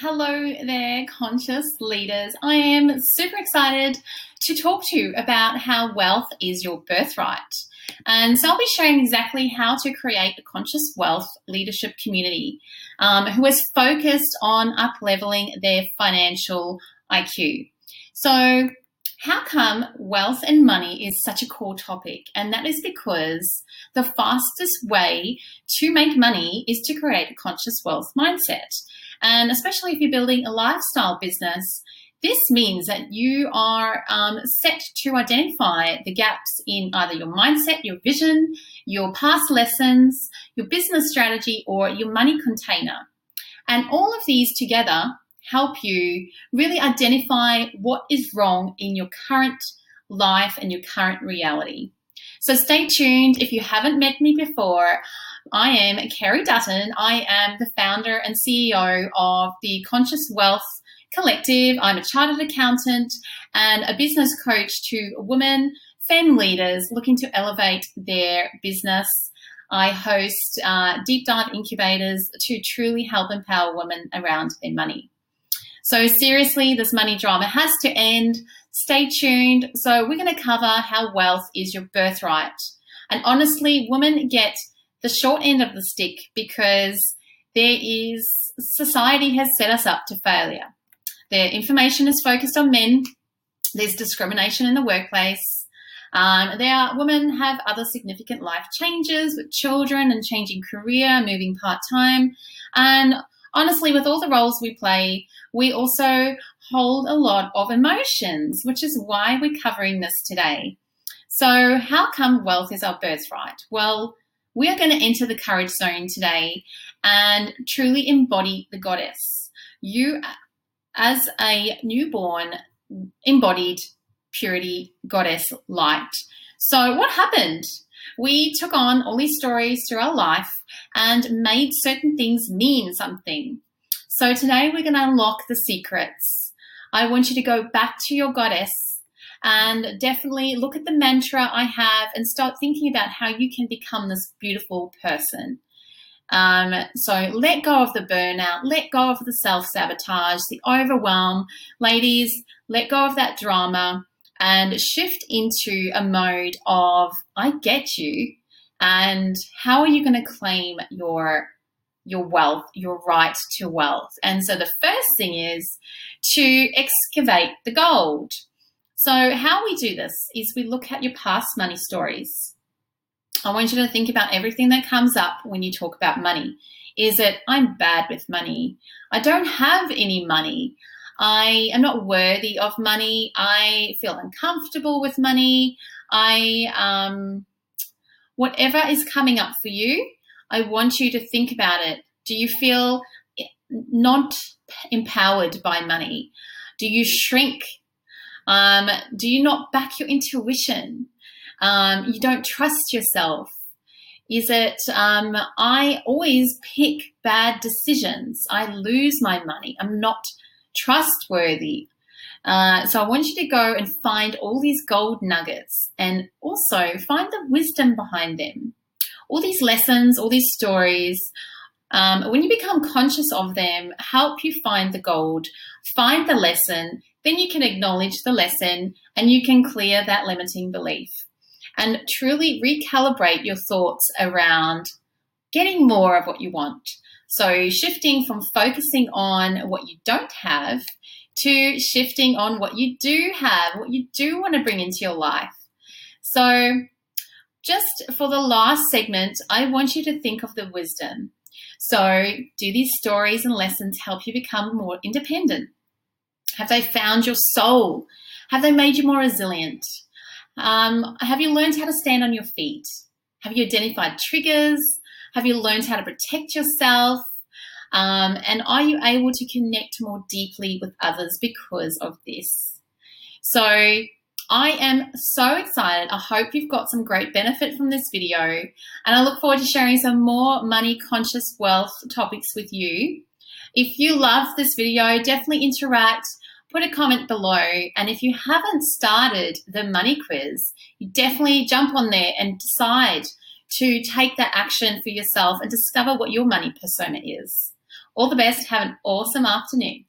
Hello there, conscious leaders. I am super excited to talk to you about how wealth is your birthright. And so I'll be sharing exactly how to create a conscious wealth leadership community um, who is focused on up leveling their financial IQ. So, how come wealth and money is such a core topic? And that is because the fastest way to make money is to create a conscious wealth mindset. And especially if you're building a lifestyle business, this means that you are um, set to identify the gaps in either your mindset, your vision, your past lessons, your business strategy, or your money container. And all of these together help you really identify what is wrong in your current life and your current reality. So stay tuned. If you haven't met me before, I am Kerry Dutton. I am the founder and CEO of the Conscious Wealth Collective. I'm a chartered accountant and a business coach to women, femme leaders looking to elevate their business. I host uh, deep dive incubators to truly help empower women around their money. So, seriously, this money drama has to end. Stay tuned. So, we're going to cover how wealth is your birthright. And honestly, women get the short end of the stick because there is society has set us up to failure. Their information is focused on men. There's discrimination in the workplace. Um, there are women have other significant life changes with children and changing career, moving part time, and honestly, with all the roles we play, we also hold a lot of emotions, which is why we're covering this today. So, how come wealth is our birthright? Well, we are going to enter the courage zone today and truly embody the goddess. You, as a newborn, embodied purity, goddess, light. So, what happened? We took on all these stories through our life and made certain things mean something. So, today we're going to unlock the secrets. I want you to go back to your goddess and definitely look at the mantra I have and start thinking about how you can become this beautiful person. Um, so let go of the burnout, let go of the self sabotage, the overwhelm. Ladies, let go of that drama and shift into a mode of I get you and how are you going to claim your your wealth, your right to wealth. And so the first thing is to excavate the gold. So, how we do this is we look at your past money stories. I want you to think about everything that comes up when you talk about money. Is it, I'm bad with money? I don't have any money. I am not worthy of money. I feel uncomfortable with money. I, um, whatever is coming up for you, I want you to think about it. Do you feel not empowered by money? Do you shrink um, do you not back your intuition? Um, you don't trust yourself. Is it, um, I always pick bad decisions. I lose my money. I'm not trustworthy. Uh, so I want you to go and find all these gold nuggets and also find the wisdom behind them. All these lessons, all these stories, um, when you become conscious of them, help you find the gold, find the lesson, then you can acknowledge the lesson and you can clear that limiting belief and truly recalibrate your thoughts around getting more of what you want. So, shifting from focusing on what you don't have to shifting on what you do have, what you do want to bring into your life. So, just for the last segment, I want you to think of the wisdom. So, do these stories and lessons help you become more independent? Have they found your soul? Have they made you more resilient? Um, have you learned how to stand on your feet? Have you identified triggers? Have you learned how to protect yourself? Um, and are you able to connect more deeply with others because of this? So, I am so excited. I hope you've got some great benefit from this video, and I look forward to sharing some more money conscious wealth topics with you. If you love this video, definitely interact put a comment below. And if you haven't started the money quiz, you definitely jump on there and decide to take that action for yourself and discover what your money persona is. All the best. Have an awesome afternoon.